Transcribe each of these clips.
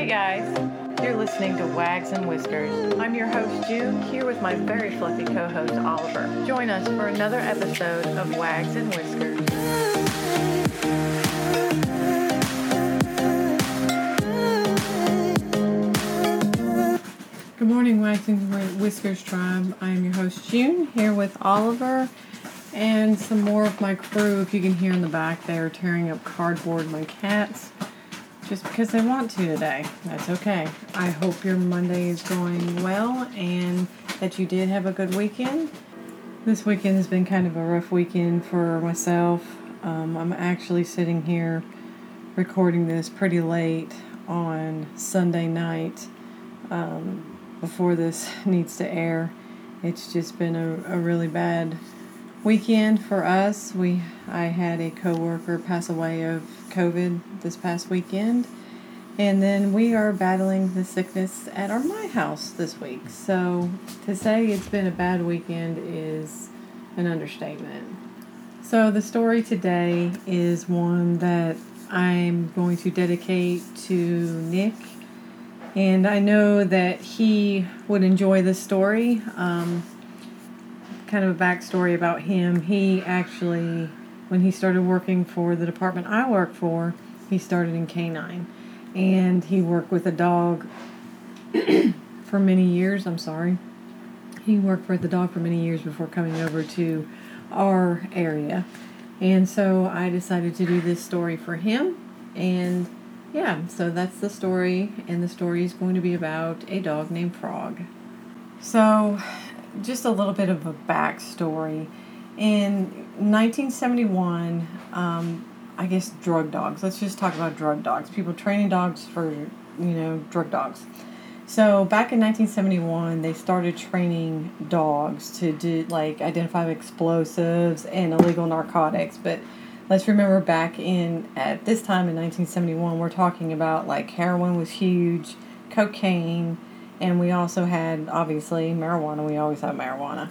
Hey guys, you're listening to Wags and Whiskers. I'm your host June, here with my very fluffy co host Oliver. Join us for another episode of Wags and Whiskers. Good morning, Wags and Whiskers Tribe. I am your host June, here with Oliver and some more of my crew. If you can hear in the back, they are tearing up cardboard, my cats, just because they want to today. That's okay. I hope your Monday is going well and that you did have a good weekend. This weekend has been kind of a rough weekend for myself. Um, I'm actually sitting here recording this pretty late on Sunday night um, before this needs to air. It's just been a, a really bad weekend for us. We I had a coworker pass away of COVID this past weekend, and then we are battling the sickness at our my house this week. So to say it's been a bad weekend is an understatement. So the story today is one that I'm going to dedicate to Nick. And I know that he would enjoy this story. Um, kind of a backstory about him. He actually, when he started working for the department I work for, he started in canine. And he worked with a dog for many years. I'm sorry. He worked for the dog for many years before coming over to our area. And so I decided to do this story for him. And yeah, so that's the story. And the story is going to be about a dog named Frog. So, just a little bit of a backstory. In 1971, um, I guess drug dogs. Let's just talk about drug dogs. People training dogs for, you know, drug dogs. So back in 1971, they started training dogs to do like identify explosives and illegal narcotics. But let's remember back in at this time in 1971, we're talking about like heroin was huge, cocaine, and we also had obviously marijuana. We always have marijuana.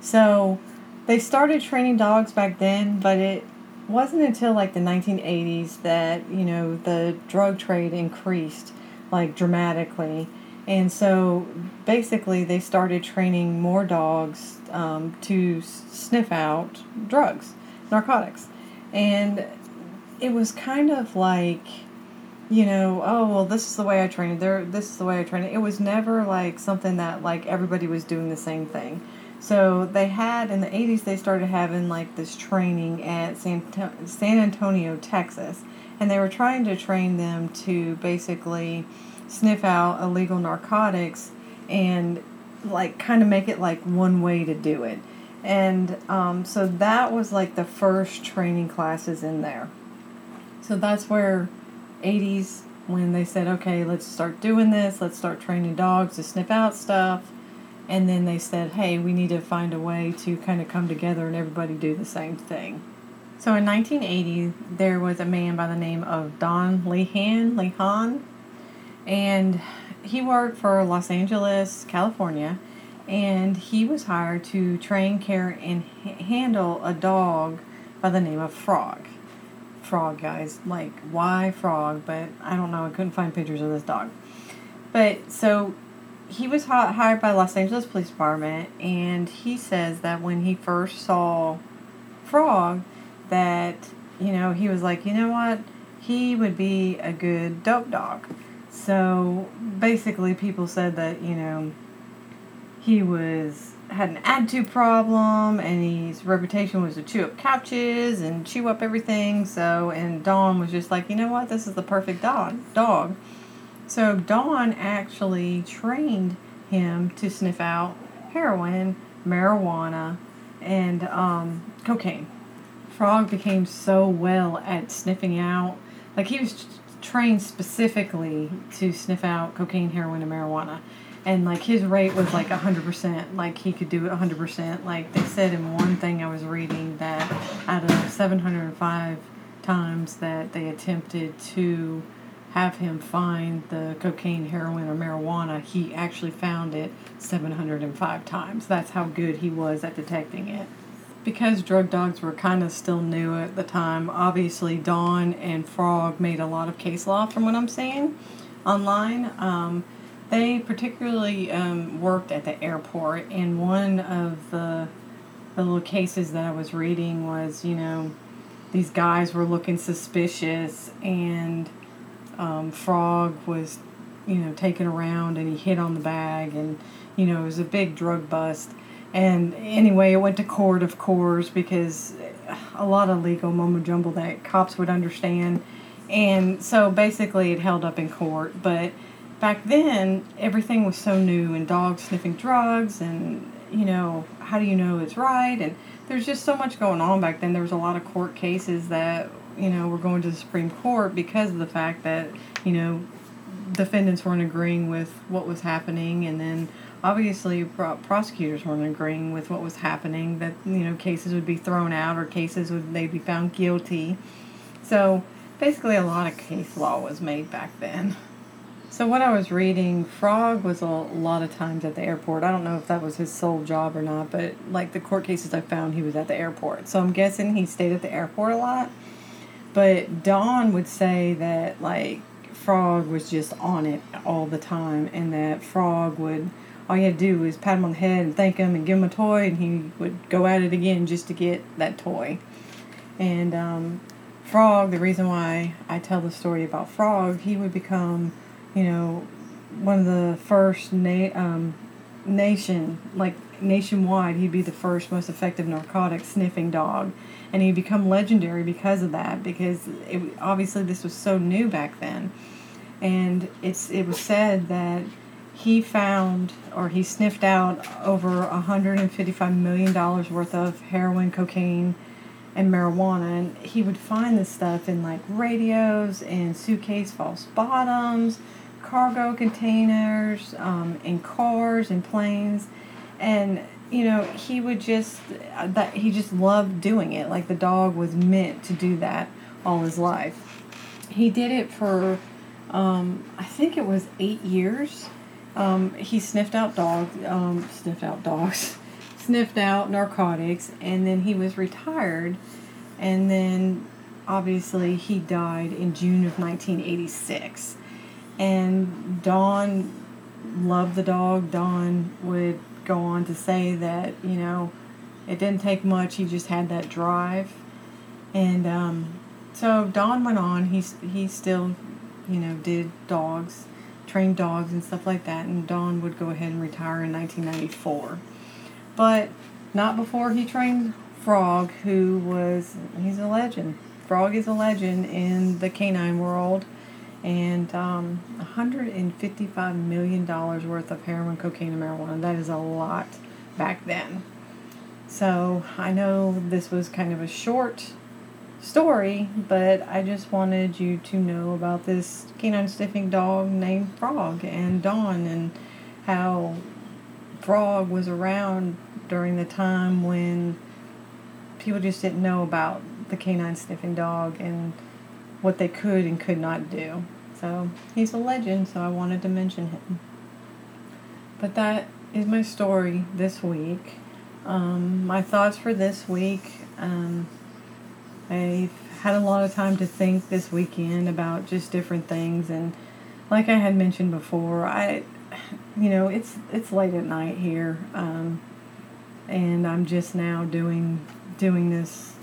So they started training dogs back then, but it wasn't until like the 1980s that you know the drug trade increased like dramatically and so basically, they started training more dogs um, to sniff out drugs, narcotics. And it was kind of like, you know, oh, well, this is the way I train it. There, this is the way I train it. It was never like something that like everybody was doing the same thing. So they had in the 80s, they started having like this training at San, San Antonio, Texas. And they were trying to train them to basically sniff out illegal narcotics and like kind of make it like one way to do it. And um, so that was like the first training classes in there. So that's where 80s when they said, okay, let's start doing this, let's start training dogs to sniff out stuff. And then they said, hey, we need to find a way to kind of come together and everybody do the same thing. So in 1980, there was a man by the name of Don Lehan, Lehan, and he worked for Los Angeles, California, and he was hired to train, care, and handle a dog by the name of Frog. Frog, guys, like why Frog? But I don't know. I couldn't find pictures of this dog. But so he was hired by Los Angeles Police Department, and he says that when he first saw Frog, that you know he was like, you know what, he would be a good dope dog so basically, people said that you know he was had an attitude problem and his reputation was to chew up couches and chew up everything. So and Don was just like, you know what, this is the perfect dog. Dog. So Don actually trained him to sniff out heroin, marijuana, and um, cocaine. Frog became so well at sniffing out, like he was trained specifically to sniff out cocaine, heroin, and marijuana. And like his rate was like 100%, like he could do it 100%. Like they said in one thing I was reading that out of 705 times that they attempted to have him find the cocaine, heroin, or marijuana, he actually found it 705 times. That's how good he was at detecting it because drug dogs were kind of still new at the time, obviously Don and Frog made a lot of case law from what I'm saying. online. Um, they particularly um, worked at the airport, and one of the the little cases that I was reading was, you know, these guys were looking suspicious, and um, Frog was, you know, taken around, and he hit on the bag, and you know, it was a big drug bust. And anyway, it went to court, of course, because a lot of legal mumbo jumbo that cops would understand. And so basically, it held up in court. But back then, everything was so new, and dogs sniffing drugs, and you know, how do you know it's right? And there's just so much going on back then. There was a lot of court cases that you know were going to the Supreme Court because of the fact that you know defendants weren't agreeing with what was happening, and then obviously prosecutors weren't agreeing with what was happening. That you know cases would be thrown out or cases would they be found guilty. So basically, a lot of case law was made back then. So what I was reading, Frog was a lot of times at the airport. I don't know if that was his sole job or not, but like the court cases I found, he was at the airport. So I'm guessing he stayed at the airport a lot. But Don would say that like Frog was just on it all the time, and that Frog would all you had to do was pat him on the head and thank him and give him a toy, and he would go at it again just to get that toy. And um, Frog, the reason why I tell the story about Frog, he would become you know, one of the first na- um, nation, like nationwide, he'd be the first most effective narcotic sniffing dog. And he'd become legendary because of that, because it, obviously this was so new back then. And it's it was said that he found or he sniffed out over $155 million worth of heroin, cocaine, and marijuana. And he would find this stuff in like radios and suitcase false bottoms cargo containers, um, in cars and planes, and you know he would just that he just loved doing it. Like the dog was meant to do that all his life. He did it for um, I think it was eight years. Um, he sniffed out dogs, um, sniffed out dogs, sniffed out narcotics, and then he was retired. And then obviously he died in June of 1986 and Don loved the dog. Don would go on to say that, you know, it didn't take much, he just had that drive. And um, so Don went on, he, he still, you know, did dogs, trained dogs and stuff like that, and Don would go ahead and retire in 1994. But not before he trained Frog, who was, he's a legend. Frog is a legend in the canine world and um, $155 million worth of heroin, cocaine, and marijuana. That is a lot back then. So I know this was kind of a short story, but I just wanted you to know about this canine sniffing dog named Frog and Don and how Frog was around during the time when people just didn't know about the canine sniffing dog and what they could and could not do. So he's a legend, so I wanted to mention him. But that is my story this week. Um, my thoughts for this week. Um, I've had a lot of time to think this weekend about just different things, and like I had mentioned before, I, you know, it's it's late at night here, um, and I'm just now doing doing this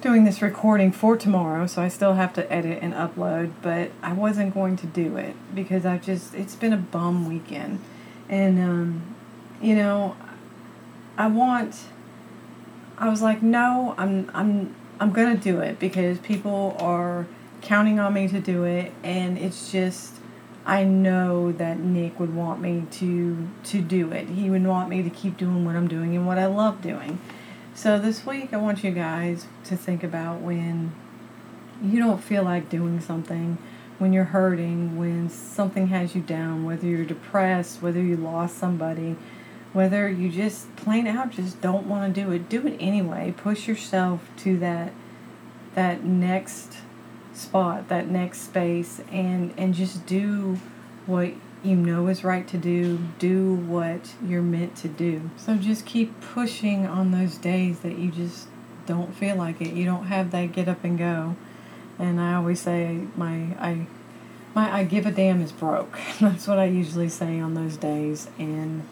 doing this recording for tomorrow, so I still have to edit and upload, but I wasn't going to do it because I just, it's been a bum weekend. And, um, you know, I want, I was like, no, I'm, I'm, I'm going to do it because people are counting on me to do it, and it's just, I know that Nick would want me to to do it. He would want me to keep doing what I'm doing and what I love doing. So this week, I want you guys to think about when you don't feel like doing something, when you're hurting, when something has you down, whether you're depressed, whether you lost somebody, whether you just plain out just don't want to do it. Do it anyway. Push yourself to that that next spot, that next space, and and just do what you know is right to do, do what you're meant to do. So just keep pushing on those days that you just don't feel like it. You don't have that get up and go. And I always say my I my I give a damn is broke. That's what I usually say on those days. And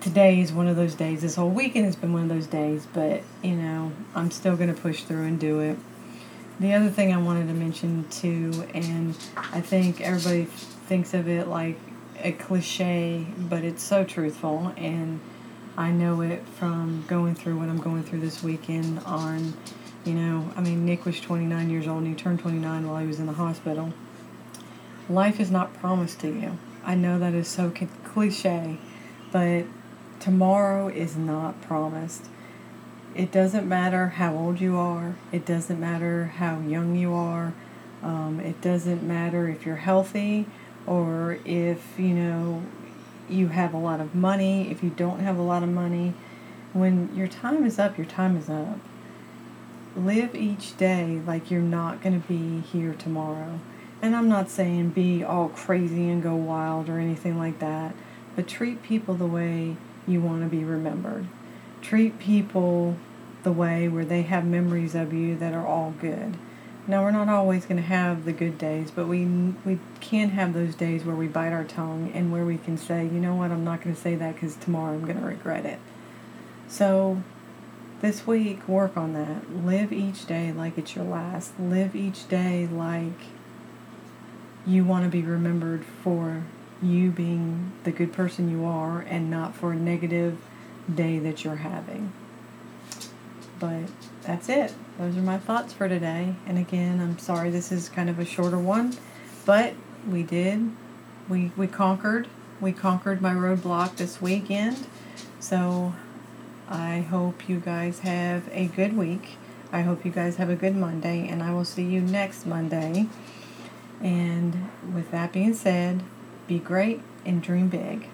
today is one of those days. This whole weekend has been one of those days, but you know, I'm still going to push through and do it. The other thing I wanted to mention too, and I think everybody thinks of it like a cliche, but it's so truthful, and I know it from going through what I'm going through this weekend on, you know, I mean, Nick was 29 years old and he turned 29 while he was in the hospital. Life is not promised to you. I know that is so cliche, but tomorrow is not promised. It doesn't matter how old you are, it doesn't matter how young you are, um, it doesn't matter if you're healthy or if, you know, you have a lot of money, if you don't have a lot of money. When your time is up, your time is up. Live each day like you're not going to be here tomorrow. And I'm not saying be all crazy and go wild or anything like that, but treat people the way you want to be remembered. Treat people the way where they have memories of you that are all good. Now we're not always going to have the good days, but we we can have those days where we bite our tongue and where we can say, you know what, I'm not going to say that because tomorrow I'm going to regret it. So this week, work on that. Live each day like it's your last. Live each day like you want to be remembered for you being the good person you are and not for a negative day that you're having. But that's it. Those are my thoughts for today. And again, I'm sorry this is kind of a shorter one, but we did. We we conquered. We conquered my roadblock this weekend. So I hope you guys have a good week. I hope you guys have a good Monday, and I will see you next Monday. And with that being said, be great and dream big.